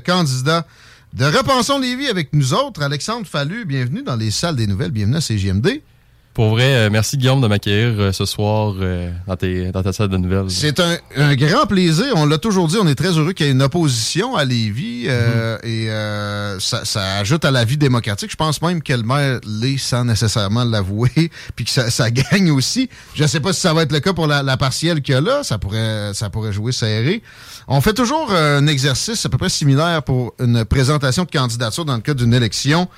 Candidat de Repensons Lévis avec nous autres, Alexandre Fallu. Bienvenue dans les salles des nouvelles. Bienvenue à CGMD. Pour vrai, euh, merci Guillaume de m'accueillir euh, ce soir euh, dans, tes, dans ta salle de nouvelles. C'est un, un grand plaisir. On l'a toujours dit, on est très heureux qu'il y ait une opposition à Lévis euh, et euh, ça, ça ajoute à la vie démocratique. Je pense même que le maire l'est sans nécessairement l'avouer, puis que ça, ça gagne aussi. Je ne sais pas si ça va être le cas pour la, la partielle qu'il y a là. Ça pourrait, ça pourrait jouer serré. On fait toujours un exercice à peu près similaire pour une présentation de candidature dans le cadre d'une élection.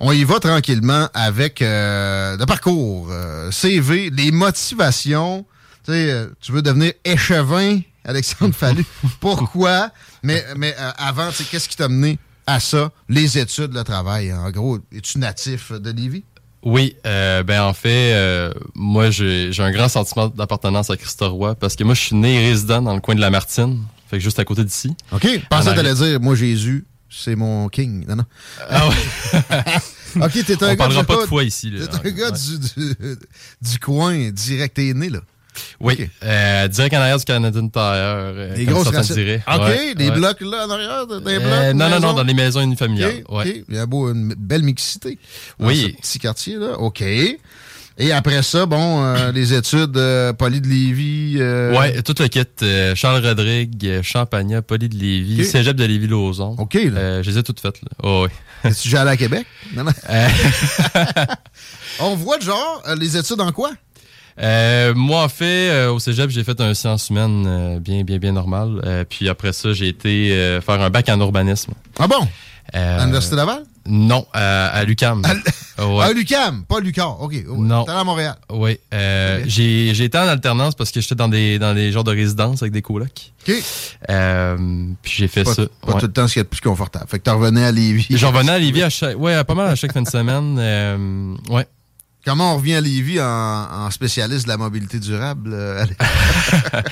On y va tranquillement avec euh, le parcours, euh, CV, les motivations. Tu sais, euh, tu veux devenir échevin, Alexandre Fallu? Pourquoi? Mais, mais euh, avant, tu sais, qu'est-ce qui t'a mené à ça? Les études, le travail. En gros, es-tu natif de Lévis? Oui, euh, ben en fait, euh, moi j'ai un grand sentiment d'appartenance à Christoroy parce que moi je suis né résident dans le coin de la Martine, fait que juste à côté d'ici. OK. Pensais En que t'allais dire, moi, Jésus, c'est mon king. Non, non. Ah ouais. OK, t'es un On gars... parlera du- pas de foi ici. là. T'es un gars Ouais. du, du, du coin, direct, t'es né, là. Oui, Ok. euh, direct en arrière du Canadian Tire. euh, Des comme grosses certains racines. diraient. OK, Ouais, des ouais. blocs là en arrière, des Euh, blocs. non, non, non, dans les maisons unifamiliales. OK, ouais. OK. Il y a beau, une belle mixité. dans Oui. ce petit quartier, là. OK. Et après ça, bon, euh, les études, euh, Poly de Lévis. euh, Ouais, tout le kit. euh, Charles Rodrigue, Champagnat, Poly de Lévis. Cégep de Lévis-Lauzon. OK, là. Je les ai toutes faites. Là. Oh, oui. Es-tu déjà allé à Québec? Non, non. On voit, genre, les études en quoi? Euh, moi, en fait, euh, au cégep, j'ai fait un sciences humaines euh, bien, bien, bien normal. Puis après ça, j'ai été faire un bac en urbanisme. Ah bon? Euh, À l'Université Laval? Non, à, à l'UQAM. Ouais. Ah, Lucam, pas Lucar. OK. ouais. Non. T'es à Montréal. Oui, euh, j'ai j'ai été en alternance parce que j'étais dans des dans des genres de résidences avec des colocs. OK. Euh, puis j'ai fait Pas, ça. pas ouais. tout le temps ce qu'il y a de plus confortable. Fait que t'en revenais à Lévis. J'en revenais à Lévis à chaque, ouais, pas mal à chaque fin de semaine. Euh, ouais. Comment on revient à Lévis en, en spécialiste de la mobilité durable? euh, allez.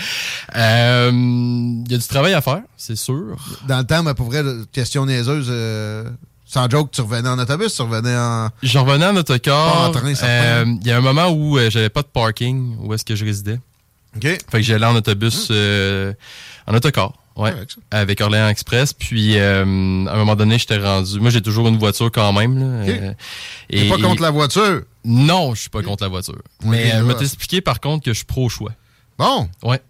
Euh, Il y a du travail à faire, c'est sûr. Dans le temps, mais pour vrai, question niaiseuse, euh, sans joke, tu revenais en autobus, tu revenais en... Je revenais en autocar. certain. Euh, Il y a un moment où euh, j'avais pas de parking où est-ce que je résidais. OK. Fait que j'allais en autobus, euh, en autocar. Ouais. Avec Orléans Express. Puis, euh, à un moment donné, j'étais rendu. Moi, j'ai toujours une voiture quand même. Là, Ok. Euh, T'es pas contre la voiture. Non, je suis pas contre la voiture. Mais euh, je vais t'expliquer par contre que je suis pro-choix. Bon, Ouais.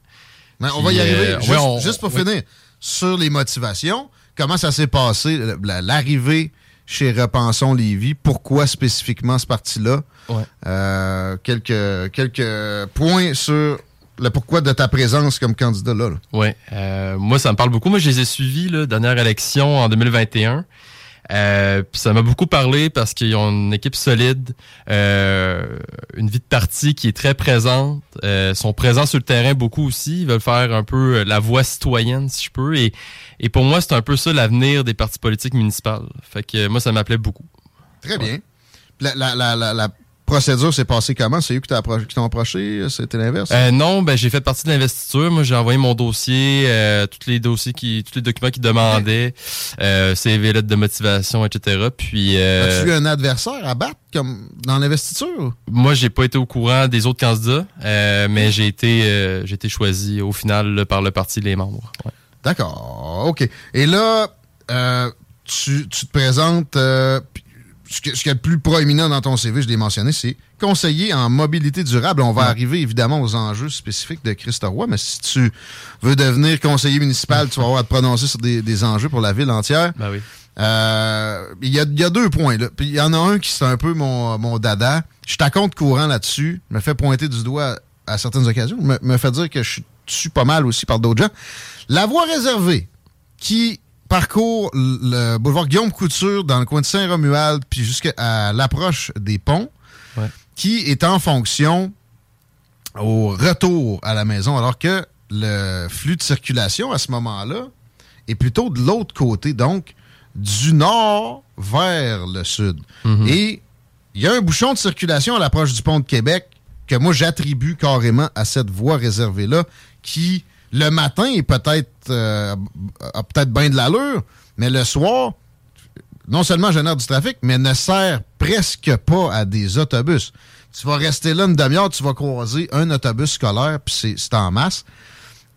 mais on va y arriver. euh, juste, ouais, on- juste pour finir, sur les motivations, comment ça s'est passé, la- l'arrivée chez Repensons Lévis? Pourquoi spécifiquement ce parti-là? Ouais. Euh, quelques, quelques points sur le pourquoi de ta présence comme candidat là. là. Oui, euh, moi ça me parle beaucoup. Moi je les ai suivis là, dernière élection en 2021. Euh, puis ça m'a beaucoup parlé parce qu'ils ont une équipe solide, euh, une vie de parti qui est très présente, euh, sont présents sur le terrain beaucoup aussi, ils veulent faire un peu euh, la voix citoyenne si je peux et, et pour moi c'est un peu ça l'avenir des partis politiques municipales. Fait que moi ça m'appelait beaucoup. Très bien. La, la, la procédure s'est passée comment? C'est eux qui t'ont approché? C'était l'inverse? Euh, non, ben j'ai fait partie de l'investiture. Moi, j'ai envoyé mon dossier, euh, tous les dossiers qui, tous les documents qu'ils demandaient, euh, CV, lettre de motivation, etc. Puis euh, As-tu eu un adversaire à battre comme dans l'investiture? moi, j'ai pas été au courant des autres candidats, mais j'ai été, j'ai été choisi au final là, par le parti les membres. Ouais. D'accord, OK. Et là, euh, tu, tu te présentes. Ce, qui est le plus proéminent dans ton CV, je l'ai mentionné, c'est conseiller en mobilité durable. On va arriver évidemment aux enjeux spécifiques de Christ Roy, mais si tu veux devenir conseiller municipal, tu vas avoir à te prononcer sur des, des enjeux pour la ville entière. Ben oui. Euh, Il y, a, y a deux points. Là. Puis il y en a un qui c'est un peu mon, mon dada. Je compte courant là-dessus. Me fait pointer du doigt à certaines occasions. Me, me fait dire que je suis pas mal aussi par d'autres gens. La voie réservée qui parcourt le boulevard Guillaume Couture dans le coin de Saint-Romuald puis jusqu'à l'approche des ponts, Ouais. qui est en fonction au retour à la maison, alors que le flux de circulation à ce moment-là est plutôt de l'autre côté, donc du nord vers le sud. Et il y a un bouchon de circulation à l'approche du pont de Québec que moi j'attribue carrément à cette voie réservée-là qui, le matin, est peut-être euh, a peut-être bien de l'allure, mais le soir, non seulement génère du trafic, mais ne sert presque pas à des autobus. Tu vas rester là une demi-heure, tu vas croiser un autobus scolaire, puis c'est- en masse.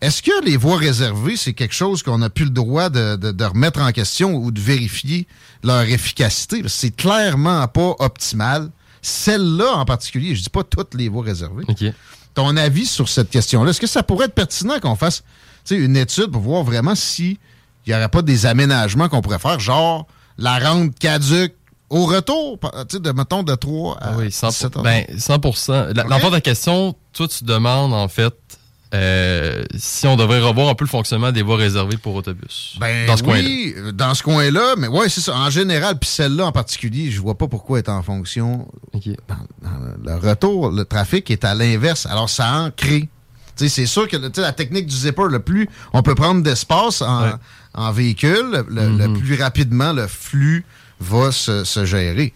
Est-ce que les voies réservées, c'est quelque chose qu'on n'a plus le droit de, de- de remettre en question ou de vérifier leur efficacité? C'est clairement pas optimal. Celle-là en particulier, je dis pas toutes les voies réservées. Ton avis sur cette question-là, est-ce que ça pourrait être pertinent qu'on fasse tu sais, une étude pour voir vraiment si il n'y aurait pas des aménagements qu'on pourrait faire, genre la rente caduque au retour, pa- tu sais, de, mettons, de 3 à oui, 100%. 17 heures. Ben, 100%. La- Ok. L'enfant de la question, toi, tu demandes, en fait, euh, si on devrait revoir un peu le fonctionnement des voies réservées pour autobus. Ben dans ce coin-là. oui, dans ce coin-là, mais ouais, c'est ça. En général, puis celle-là en particulier, je vois pas pourquoi elle est en fonction. Le retour, le trafic est à l'inverse. Alors, ça en crée. C'est sûr que la technique du zipper, le plus on peut prendre d'espace en, Ouais. en véhicule, le, le Mhm. plus rapidement le flux va se, se gérer.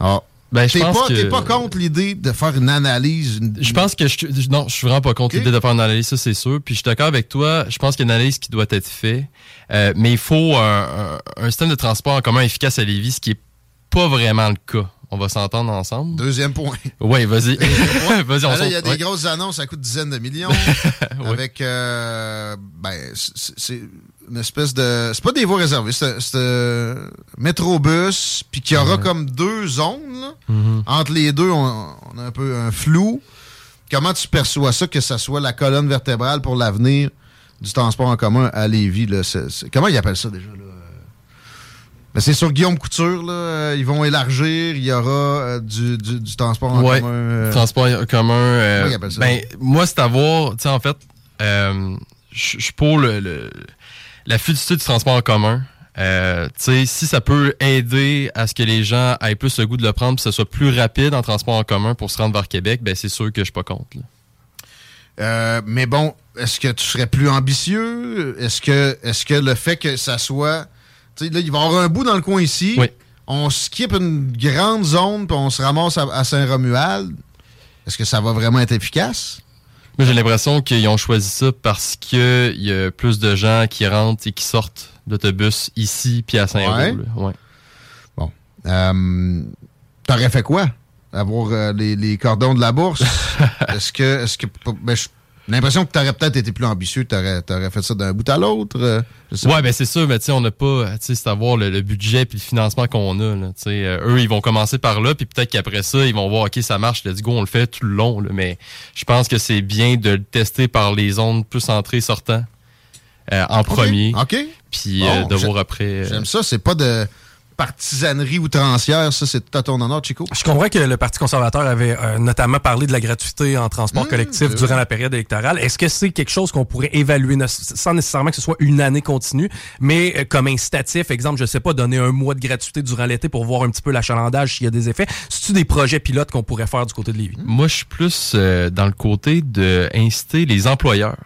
Alors, Ben, je t'es pense pas, que- t'es pas contre l'idée de faire une analyse. une- Je pense que je, non, je suis vraiment pas contre l'idée de faire une analyse, ça c'est sûr. Puis je suis d'accord avec toi. Je pense qu'il y a une analyse qui doit être faite, Euh, mais il faut un, un- un système de transport en commun efficace à Lévis, ce qui est pas vraiment le cas. On va s'entendre ensemble. Deuxième point. Oui, vas-y. vas-y, on là, il y a des Ouais. grosses annonces, ça coûte dizaines de millions. Avec, euh, ben, c'est une espèce de. C'est pas des voies réservées, c'est euh, métrobus, puis qu'il y aura comme deux zones. là. Mhm. Entre les deux, on, on a un peu un flou. Comment tu perçois ça, que ça soit la colonne vertébrale pour l'avenir du transport en commun à Lévis? Là, comment ils appellent ça déjà? Là? Ben, c'est sur Guillaume Couture, là, ils vont élargir, il y aura euh, du, du- du transport en Ouais. commun. euh, Transport en commun. euh, Comment ils ça? ben, moi, c'est à voir. Tu sais, en fait, euh, je je suis pour le, le- la fluidité du transport en commun. Euh, si ça peut aider à ce que les gens aient plus le goût de le prendre, que ce soit plus rapide en transport en commun pour se rendre vers Québec, ben c'est sûr que je suis pas contre. Euh, mais bon, est-ce que tu serais plus ambitieux? Est-ce que, est que le fait que ça soit. Là, il va y avoir un bout dans le coin ici. Oui. On skip une grande zone, puis on se ramasse à, à Saint-Romuald. Est-ce que ça va vraiment être efficace? Moi, j'ai l'impression qu'ils ont choisi ça parce que il y a plus de gens qui rentrent et qui sortent d'autobus ici puis à Saint-Roch. Ouais. Ouais. Bon. Euh, T'aurais fait quoi? Avoir euh, les, les cordons de la bourse? est-ce que. Est-ce que ben, je- l'impression que t'aurais peut-être été plus ambitieux, t'aurais aurais fait ça d'un bout à l'autre. euh, Ouais, ben c'est sûr, mais tu sais, on n'a pas, tu sais, c'est à voir le, le budget puis le financement qu'on a. Là, tu sais. Euh, eux, ils vont commencer par là, puis peut-être qu'après ça, ils vont voir, ok, ça marche, let's go, on le fait tout le long. Là, mais je pense que c'est bien de le tester par les zones plus entrées sortant euh, en premier, OK. puis Bon, euh, de voir après. euh, J'aime ça, c'est pas de partisanerie outrancière, ça, c'est tout à ton honneur, Chico. Je comprends que le Parti conservateur avait euh, notamment parlé de la gratuité en transport Mmh, collectif c'est durant vrai. la période électorale. Est-ce que c'est quelque chose qu'on pourrait évaluer sans nécessairement que ce soit une année continue, mais euh, comme incitatif, exemple, je sais pas, donner un mois de gratuité durant l'été pour voir un petit peu l'achalandage s'il y a des effets. C'est-tu des projets pilotes qu'on pourrait faire du côté de Lévis? Moi, je suis plus euh, dans le côté de inciter les employeurs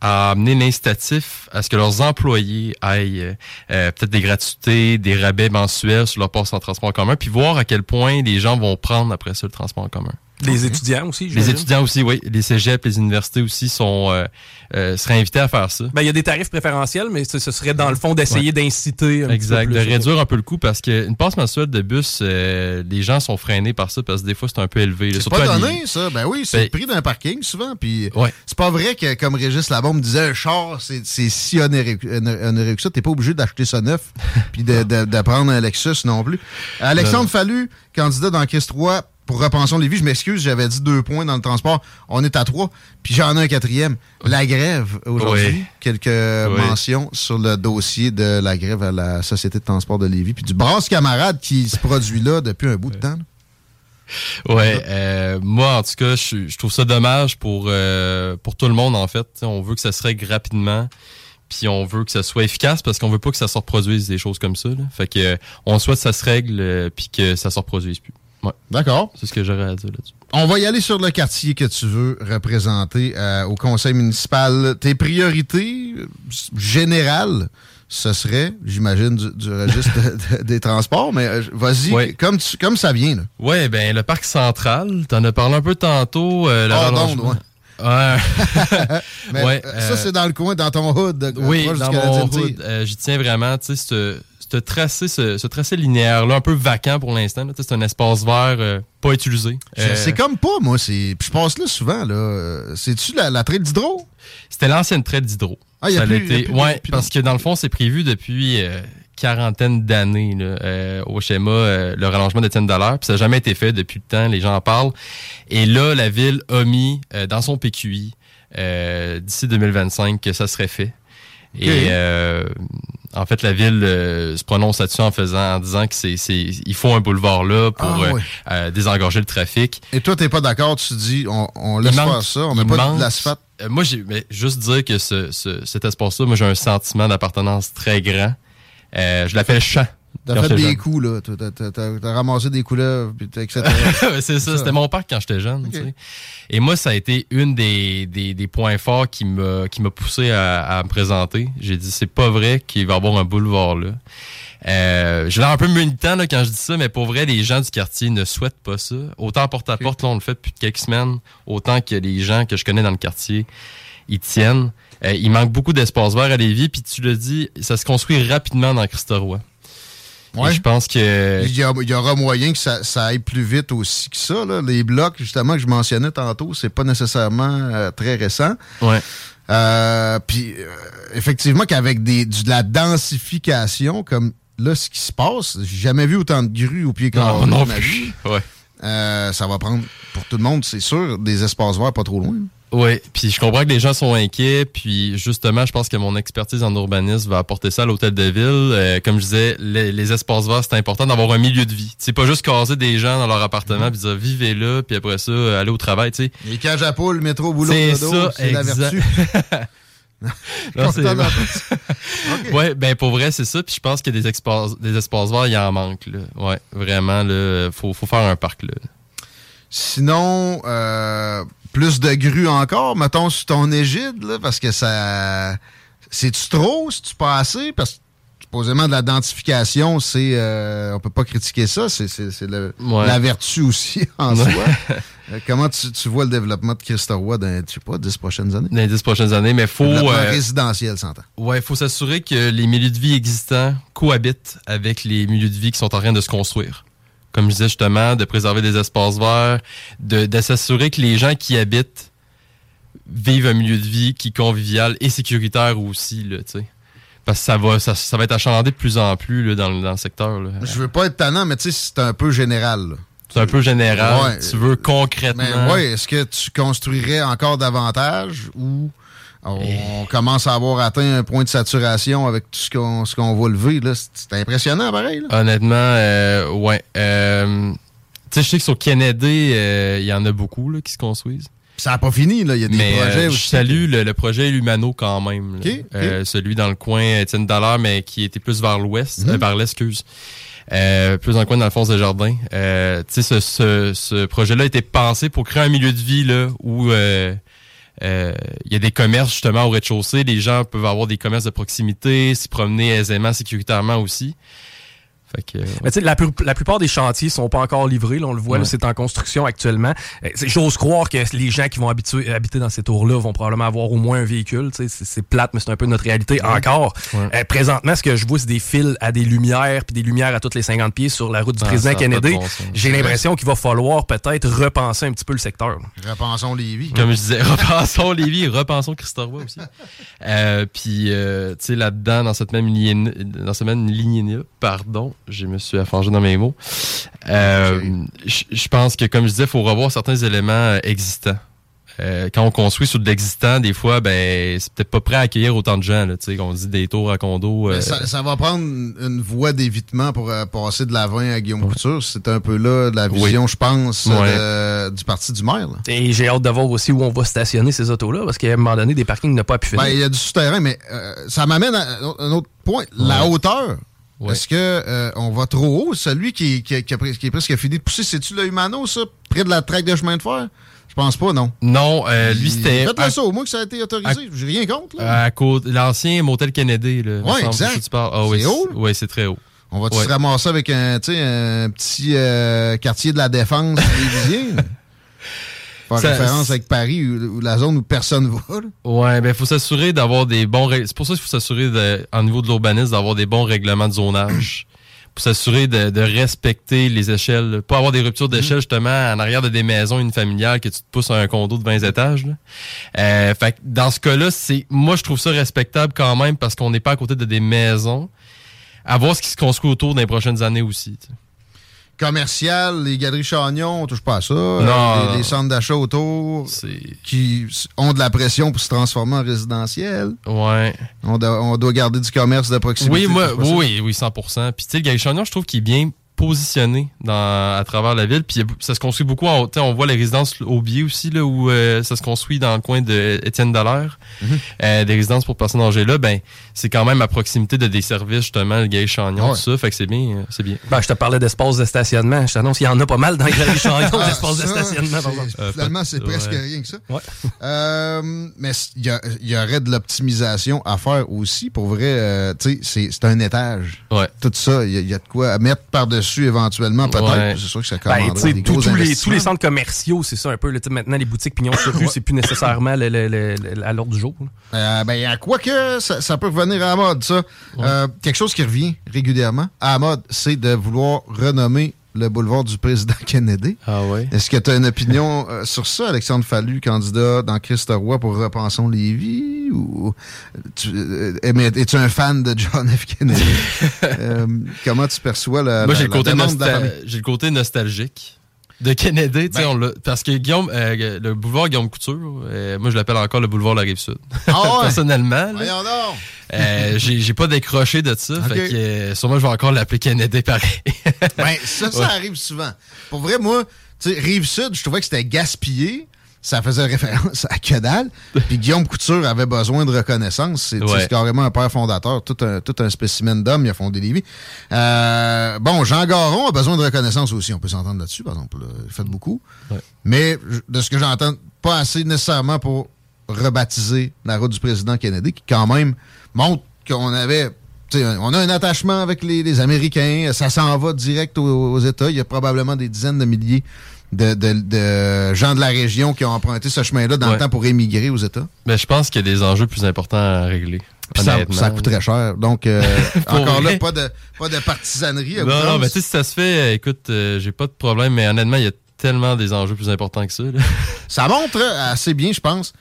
à amener l'incitatif à ce que leurs employés aillent euh, peut-être des gratuités, des rabais mensuels sur leur poste en transport en commun, puis voir à quel point les gens vont prendre après ça le transport en commun. Les étudiants aussi, Les étudiants aussi, oui. Les cégeps, les universités aussi sont euh, euh, seraient invités à faire ça. Ben, il y a des tarifs préférentiels, mais ce, ce serait dans le fond d'essayer d'inciter un petit Exact, de réduire un peu le coût parce qu'une passe mensuelle de bus, euh, les gens sont freinés par ça parce que des fois c'est un peu élevé. C'est pas donné, ça. Ben oui, c'est Ben- le prix d'un parking, souvent. Puis Ouais. c'est pas vrai que, comme Régis Labombe disait, un char, c'est c'est si onéreux que ça. T'es pas obligé d'acheter ça neuf puis de, de- de prendre un Lexus non plus. Alexandre. Fallu, candidat dans Chris 3 pour Repensons Lévis, je m'excuse, j'avais dit deux points dans le transport. On est à trois. Puis j'en ai un quatrième. La grève aujourd'hui. Oui. Quelques Oui. mentions sur le dossier de la grève à la Société de transport de Lévis. Puis du brasse camarade qui se produit là depuis un bout de temps. là. Ouais, euh, moi en tout cas, je, je trouve ça dommage pour euh, pour tout le monde en fait. On veut que ça se règle rapidement, puis on veut que ça soit efficace parce qu'on veut pas que ça se reproduise des choses comme ça. Là. Fait que euh, on souhaite que ça se règle euh, puis que ça se reproduise plus. Ouais, D'accord. c'est ce que j'aurais à dire là-dessus. On va y aller sur le quartier que tu veux représenter euh, au conseil municipal. Tes priorités euh, générales, ce serait, j'imagine, du, du registre de- de- des transports, mais euh, vas-y, Ouais. comme, tu- comme ça vient. Ouais, ben le parc central, t'en as parlé un peu tantôt. Euh, rallongement. d'onde, Ouais. Mais, Ouais, ça, c'est dans le coin, dans ton hood. Oui, dans mon hood, j'y tiens vraiment. Tu sais, ce, tracé, ce, ce tracé linéaire-là, un peu vacant pour l'instant. C'est un espace vert euh, pas utilisé. Je Euh, comme pas, moi. c'est- Puis je passe là souvent. là. C'est-tu la, la traite d'hydro? C'était l'ancienne traite d'hydro. Ah, y a Ça plus- l'était- y a plus- ouais, plus- parce que dans le fond, c'est prévu depuis euh, quarantaine d'années euh, au schéma, euh, le rallongement d'Étienne Dallaire. Puis ça n'a jamais été fait depuis le temps, les gens en parlent. Et là, la ville a mis dans son PQI d'ici 2025 que ça serait fait. Et euh, en fait, la ville euh, se prononce là-dessus en faisant, en disant que c'est, c'est, il faut un boulevard là pour Ah, euh, euh, désengorger le trafic. Et toi, t'es pas d'accord, tu dis, on, on laisse manque- faire ça, on met il pas manque- de l'asphalte? Euh, moi, j'ai mais juste dire que ce, ce- cet espace-là, moi, j'ai un sentiment d'appartenance très grand. Euh, je l'appelle champ. T'as fait des jeune. coups, là. T'as- ramassé des couleuvres, etc. C'est ça, c'était mon parc quand j'étais jeune. tu sais. Et moi, ça a été une des, des, des points forts qui m'a qui poussé à, à me présenter. J'ai dit, c'est pas vrai qu'il va y avoir un boulevard là. Euh, je l'ai un peu militant là, quand je dis ça, mais pour vrai, les gens du quartier ne souhaitent pas ça. Autant porte-à-porte, là, on le fait depuis quelques semaines, autant que les gens que je connais dans le quartier, ils tiennent. Euh, il manque beaucoup d'espace vert à Lévis, puis tu le dis, ça se construit rapidement dans Christoroy. Ouais. Je pense que... Il y, a- il y aura moyen que ça, ça aille plus vite aussi que ça. Là. Les blocs, justement, que je mentionnais tantôt, c'est pas nécessairement euh, très récent. Ouais. Euh, Puis, euh, effectivement, qu'avec des, du- de la densification, comme là, ce qui se passe, j'ai jamais vu autant de grues au pied carré Non, plus. Ouais. Ça va prendre, pour tout le monde, c'est sûr, des espaces verts pas trop loin. Oui, puis je comprends que les gens sont inquiets, puis justement, je pense que mon expertise en urbanisme va apporter ça à l'hôtel de ville. Euh, comme je disais, les, les espaces verts, c'est important d'avoir un milieu de vie. C'est pas juste caser des gens dans leur appartement puis dire vivez là, puis après ça, euh, aller au travail, tu sais. Les cages à poules, métro, boulot, C'est dodo, ça, c'est la vertu. Non, c'est Content bon. d'entendre ça. OK. Ouais, ben pour vrai, c'est ça. Puis je pense que des espaces, des espaces verts, il y en manque. Là. Ouais, vraiment, là, faut, faut faire un parc là. Sinon, euh, plus de grues encore, mettons, sur ton égide, là, parce que ça. C'est-tu trop? C'est-tu pas assez? Parce que supposément de la densification, c'est. euh, on peut pas critiquer ça. C'est, Ouais. la vertu aussi en Ouais. soi. Euh, comment tu, tu vois le développement de Christoroy dans, je sais pas, 10 prochaines années? Dans les dix prochaines années, mais faut. Euh, résidentiel, s'entend. Ouais, il faut s'assurer que les milieux de vie existants cohabitent avec les milieux de vie qui sont en train de se construire. Comme je disais justement, de préserver des espaces verts, de, de s'assurer que les gens qui habitent vivent un milieu de vie qui est convivial et sécuritaire aussi, là, tu sais. Parce que ça va, ça, ça va être achalandé de plus en plus là, dans, le- dans le secteur. Là. Je veux pas être tannant, mais tu sais, c'est un peu général. C'est un peu général. Ouais. tu veux concrètement. Mais ouais, est-ce que tu construirais encore davantage ou On, commence à avoir atteint un point de saturation avec tout ce qu'on ce qu'on va lever. là. C'est impressionnant, pareil. là. Honnêtement, euh, ouais. Euh, tu sais, je sais que sur Kennedy, euh, il y en a beaucoup là, qui se construisent. Ça n'a pas fini, là. Il y a des mais projets euh, je aussi. salue le, le projet Lumano quand même. là. Ok, ok. Euh, celui dans le coin Étienne Dallaire, mais qui était plus vers l'ouest, Mhm. euh, vers l'est, excuse. Euh, plus dans le coin d'Alphonse Desjardins. Euh, tu sais, ce, ce, ce projet-là été pensé pour créer un milieu de vie là où euh, euh, il y a des commerces justement au rez-de-chaussée. Les gens peuvent avoir des commerces de proximité, s'y promener aisément, sécuritairement aussi. Fait que, Mais tu sais, la, plus- la plupart des chantiers sont pas encore livrés. Là, on le voit, là, Ouais. c'est en construction actuellement. C'est- J'ose croire que les gens qui vont habituer- habiter dans ces tours-là vont probablement avoir au moins un véhicule. Tu sais, C'est plate, mais c'est un peu notre réalité encore. Ouais. Euh, présentement, ce que je vois, c'est des fils à des lumières, puis des lumières à toutes les 50 pieds sur la route du Ah, président Kennedy. bon. J'ai l'impression qu'il va falloir peut-être repenser un petit peu le secteur. là. Repensons Lévis. Comme je disais, repensons Lévis, repensons Christophe Roy aussi. Euh, puis, euh, tu sais, là-dedans, dans cette même lignée, dans cette même lignée pardon, je me suis affangé dans mes mots. Euh, je je pense que, comme je disais, il faut revoir certains éléments euh, existants. Euh, quand on construit sur de l'existant, des fois, ben, c'est peut-être pas prêt à accueillir autant de gens, là, tu sais, qu'on dit des tours à condo. Euh, ça, ça va prendre une voie d'évitement pour euh, passer de la 20 à Guillaume Couture. C'est un peu là la vision, je pense, Ouais. de- du parti du maire. là. Et j'ai hâte de voir aussi où on va stationner ces autos-là, parce qu'à un moment donné, des parkings n'ont pas pu finir. Ben, il y a du souterrain, mais euh, ça m'amène à un autre point. La Ouais. hauteur. Ouais. Est-ce que euh, on va trop haut? Celui qui, qui, qui a qui est presque fini de pousser, c'est-tu le Humano, ça? Près de la traque de chemin de fer? Je pense pas, non. Non, euh, lui, c'était. Faites-le ça, au moins que ça a été autorisé. J'ai rien contre, là. À côté, l'ancien motel Kennedy, là. Ouais, exact. parles. Ah, oui, C'est haut? Oui, c'est très haut. On va-tu Ouais. se ramasser avec un petit euh, quartier de la défense Faire Ça- référence avec Paris, ou, la zone où personne va. là. Ouais, ben faut s'assurer d'avoir des bons. C'est pour ça qu'il faut s'assurer en niveau de l'urbanisme d'avoir des bons règlements de zonage. pour s'assurer de, de respecter les échelles. Pas avoir des ruptures d'échelle justement en arrière de des maisons une familiale que tu te pousses à un condo de 20 étages. là. Euh, fait que dans ce cas-là, c'est moi je trouve ça respectable quand même parce qu'on n'est pas à côté de des maisons. À voir ce qui se construit autour dans les prochaines années aussi. Sais. Commercial, les galeries Chagnon, on touche pas à ça. Non. Euh, les, les centres d'achat autour qui ont de la pression pour se transformer en résidentiel. Ouais. On, doit- on doit garder du commerce de proximité. Oui, moi, oui, oui, 100%. Puis tu sais, le Gary Chagnon, je trouve qu'il est bien positionné dans, à travers la ville. Puis ça se construit beaucoup. En, on voit les résidences au biais aussi, là, où euh, ça se construit dans le coin de Étienne Dallaire. Mhm. Euh, des résidences pour personnes âgées là, ben c'est quand même à proximité de des services, justement, le Gary Chagnon, Ouais. tout ça. Fait que c'est bien. euh, c'est bien. Ben, je te parlais d'espace de stationnement. Je t'annonce qu'il y en a pas mal dans les galeries Chagnon, Ah, d'espace de stationnement. Euh, Finalement, c'est Ouais. presque rien que ça. Euh, mais il y, aurait de l'optimisation à faire aussi. Pour vrai, euh, tu sais, c'est c'est un étage. Ouais. Tout ça, il y, y a de quoi à mettre par-dessus éventuellement, peut-être. Ouais. C'est sûr que ça Ben, sais, des tous- les, tous les centres commerciaux, c'est ça un peu. là. Maintenant, les boutiques pignon sur rue, c'est plus nécessairement le- le- le- le- à l'ordre du jour. Euh, ben, à quoi que ça, ça peut revenir à la mode, ça. Euh, quelque chose qui revient régulièrement à la mode, c'est de vouloir renommer le boulevard du président Kennedy. Ah ouais. Est-ce que tu as une opinion euh, sur ça, Alexandre Fallu, candidat dans Christ Roy pour Repensons Lévis? Ou tu, euh, mais es-tu un fan de John F. Kennedy? Euh, comment tu perçois la, Moi, le, côté nostal- j'ai le côté nostalgique de Kennedy. tu sais, Ben- on parce que Guillaume, euh, le boulevard Guillaume Couture, euh, moi, je l'appelle encore le boulevard La Rive-Sud. Ah ouais? Personnellement. Euh, j'ai j'ai pas décroché de ça. Fait que euh, sûrement, je vais encore l'appeler Kennedy pareil. Ben, ça, ça Ouais. arrive souvent. Pour vrai, moi, tu sais, Rive-Sud, je trouvais que c'était gaspillé. Ça faisait référence à que dalle. Puis Guillaume Couture avait besoin de reconnaissance. C'est Ouais. carrément un père fondateur, tout un, tout un spécimen d'homme. Il a fondé Lévis. Euh, bon, Jean Garon a besoin de reconnaissance aussi. On peut s'entendre là-dessus, par exemple. Il fait beaucoup. Ouais. Mais de ce que j'entends, pas assez nécessairement pour rebaptiser la route du président Kennedy, qui quand même montre qu'on avait. On a un attachement avec les, les Américains, ça s'en va direct aux, aux États. Il y a probablement des dizaines de milliers de, de- de gens de la région qui ont emprunté ce chemin-là dans le temps pour émigrer aux États. Mais je pense qu'il y a des enjeux plus importants à régler. Puis ça, ça coûterait cher. Donc, euh, encore là, pas de, pas de partisanerie. à Non, non, mais tu sais, si ça se fait, euh, écoute, euh, j'ai pas de problème, mais honnêtement, il y a tellement des enjeux plus importants que ça. là. Ça montre assez bien, je pense,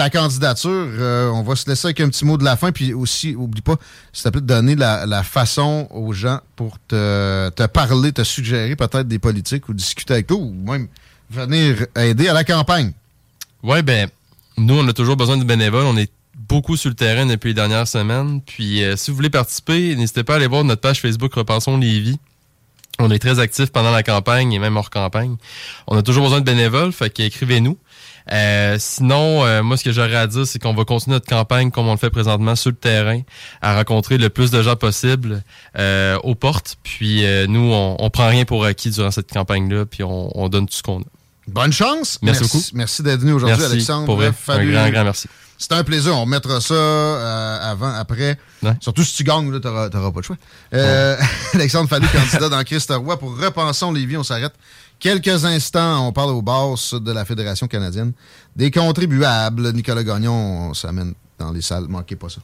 ta candidature. Euh, on va se laisser avec un petit mot de la fin. Puis aussi, oublie pas, s'il te plaît, donner la, façon aux gens pour te, parler, te suggérer peut-être des politiques ou discuter avec toi ou même venir aider à la campagne. Ouais, ben, nous, on a toujours besoin de bénévoles. On est beaucoup sur le terrain depuis les dernières semaines. Puis euh, si vous voulez participer, n'hésitez pas à aller voir notre page Facebook Repensons Lévis. On est très actifs pendant la campagne et même hors campagne. On a toujours besoin de bénévoles, fait qu'écrivez-nous. Euh, sinon, euh, moi, ce que j'aurais à dire, c'est qu'on va continuer notre campagne comme on le fait présentement sur le terrain, à rencontrer le plus de gens possible euh, aux portes. Puis nous, on, on prend rien pour acquis durant cette campagne-là, puis on, on donne tout ce qu'on a. Bonne chance. Merci, beaucoup. Merci d'être venu aujourd'hui, Merci, Alexandre. pour vrai. Un grand, grand merci. C'était un plaisir. On mettra ça euh, avant, après. Ouais. Surtout si tu gagnes, là, t'auras, t'auras pas de choix. Euh, Alexandre Fallu, candidat dans Christ Roy pour Repensons Lévis. On s'arrête quelques instants. On parle aux boss de la Fédération canadienne. Des contribuables. Nicolas Gagnon, on s'amène dans les salles. Manquez pas ça.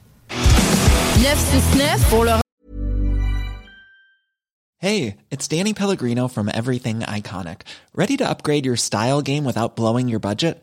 969 pour le Hey, it's Danny Pellegrino from Everything Iconic. Ready to upgrade your style game without blowing your budget?